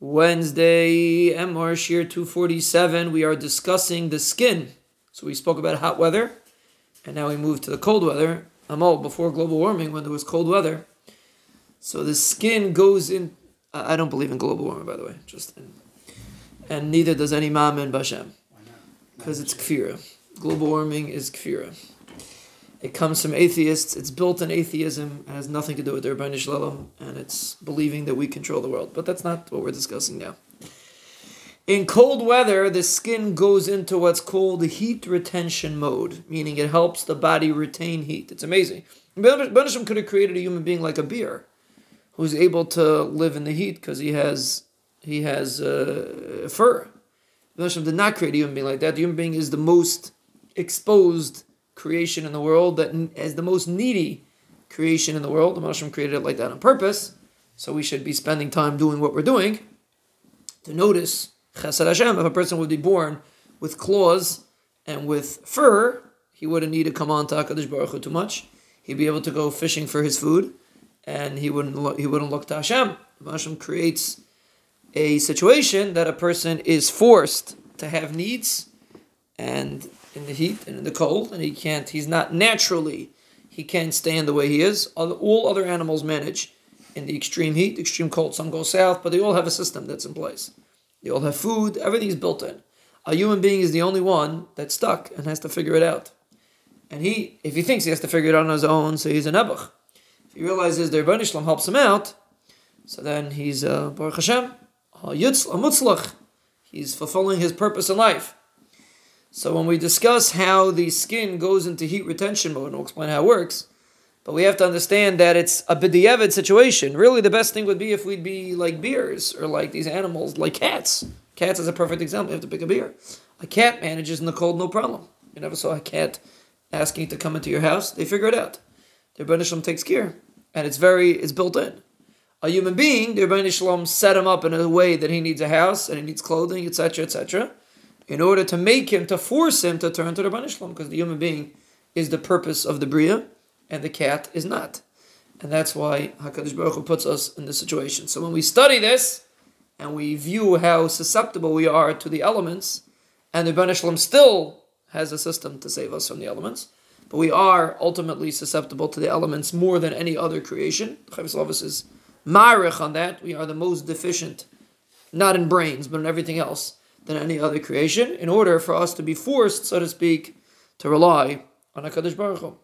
Wednesday, Emor Shiur 247, we are discussing the skin. So we spoke about hot weather, and now we move to the cold weather. I'm Amol, before global warming, when there was cold weather. So the skin goes in. I don't believe in global warming, by the way. Just in, and neither does any mom in Bashem, because it's kfira. Global warming is kfira. It comes from atheists. It's built in atheism. It has nothing to do with their Shalom, and it's believing that we control the world. But that's not what we're discussing now. In cold weather, the skin goes into what's called heat retention mode, meaning it helps the body retain heat. It's amazing. Banishim could have created a human being like a bear, who's able to live in the heat because he has he has uh, fur. Banishim did not create a human being like that. The human being is the most exposed creation in the world that is the most needy creation in the world. The Moshem created it like that on purpose. So we should be spending time doing what we're doing to notice Chesed Hashem. If a person would be born with claws and with fur, he wouldn't need to come on to Hakadosh Baruch Hu too much. He'd be able to go fishing for his food, and he wouldn't look, he wouldn't look to Hashem. Hashem creates a situation that a person is forced to have needs, and in the heat and in the cold, and he can't. He's not naturally. He can't stand the way he is. All other animals manage in the extreme heat, extreme cold. Some go south, but they all have a system that's in place. They all have food. Everything's built in. A human being is the only one that's stuck and has to figure it out. And he, if he thinks he has to figure it out on his own, so he's a nebuch. If he realizes the their Banishlam helps him out, so then he's uh, Baruch Hashem, a mutzlach. He's fulfilling his purpose in life. So when we discuss how the skin goes into heat retention mode, and we'll explain how it works, but we have to understand that it's a b'diavad situation. Really, the best thing would be if we'd be like bears or like these animals, like cats. Cats is a perfect example. You have to pick a beer. A cat manages in the cold, no problem. You never saw a cat asking to come into your house. They figure it out. Their Banishlam takes care, and it's very it's built in. A human being, their Banishlam set him up in a way that he needs a house and he needs clothing, etc., etc in order to make him, to force him to turn to the Banishlam, because the human being is the purpose of the Bria, and the cat is not. And that's why HaKadosh Baruch Hu puts us in this situation. So when we study this, and we view how susceptible we are to the elements, and the Banishlam still has a system to save us from the elements, but we are ultimately susceptible to the elements more than any other creation. Chavis is marich on that. We are the most deficient, not in brains, but in everything else than any other creation, in order for us to be forced, so to speak, to rely on HaKadosh Baruch Hu.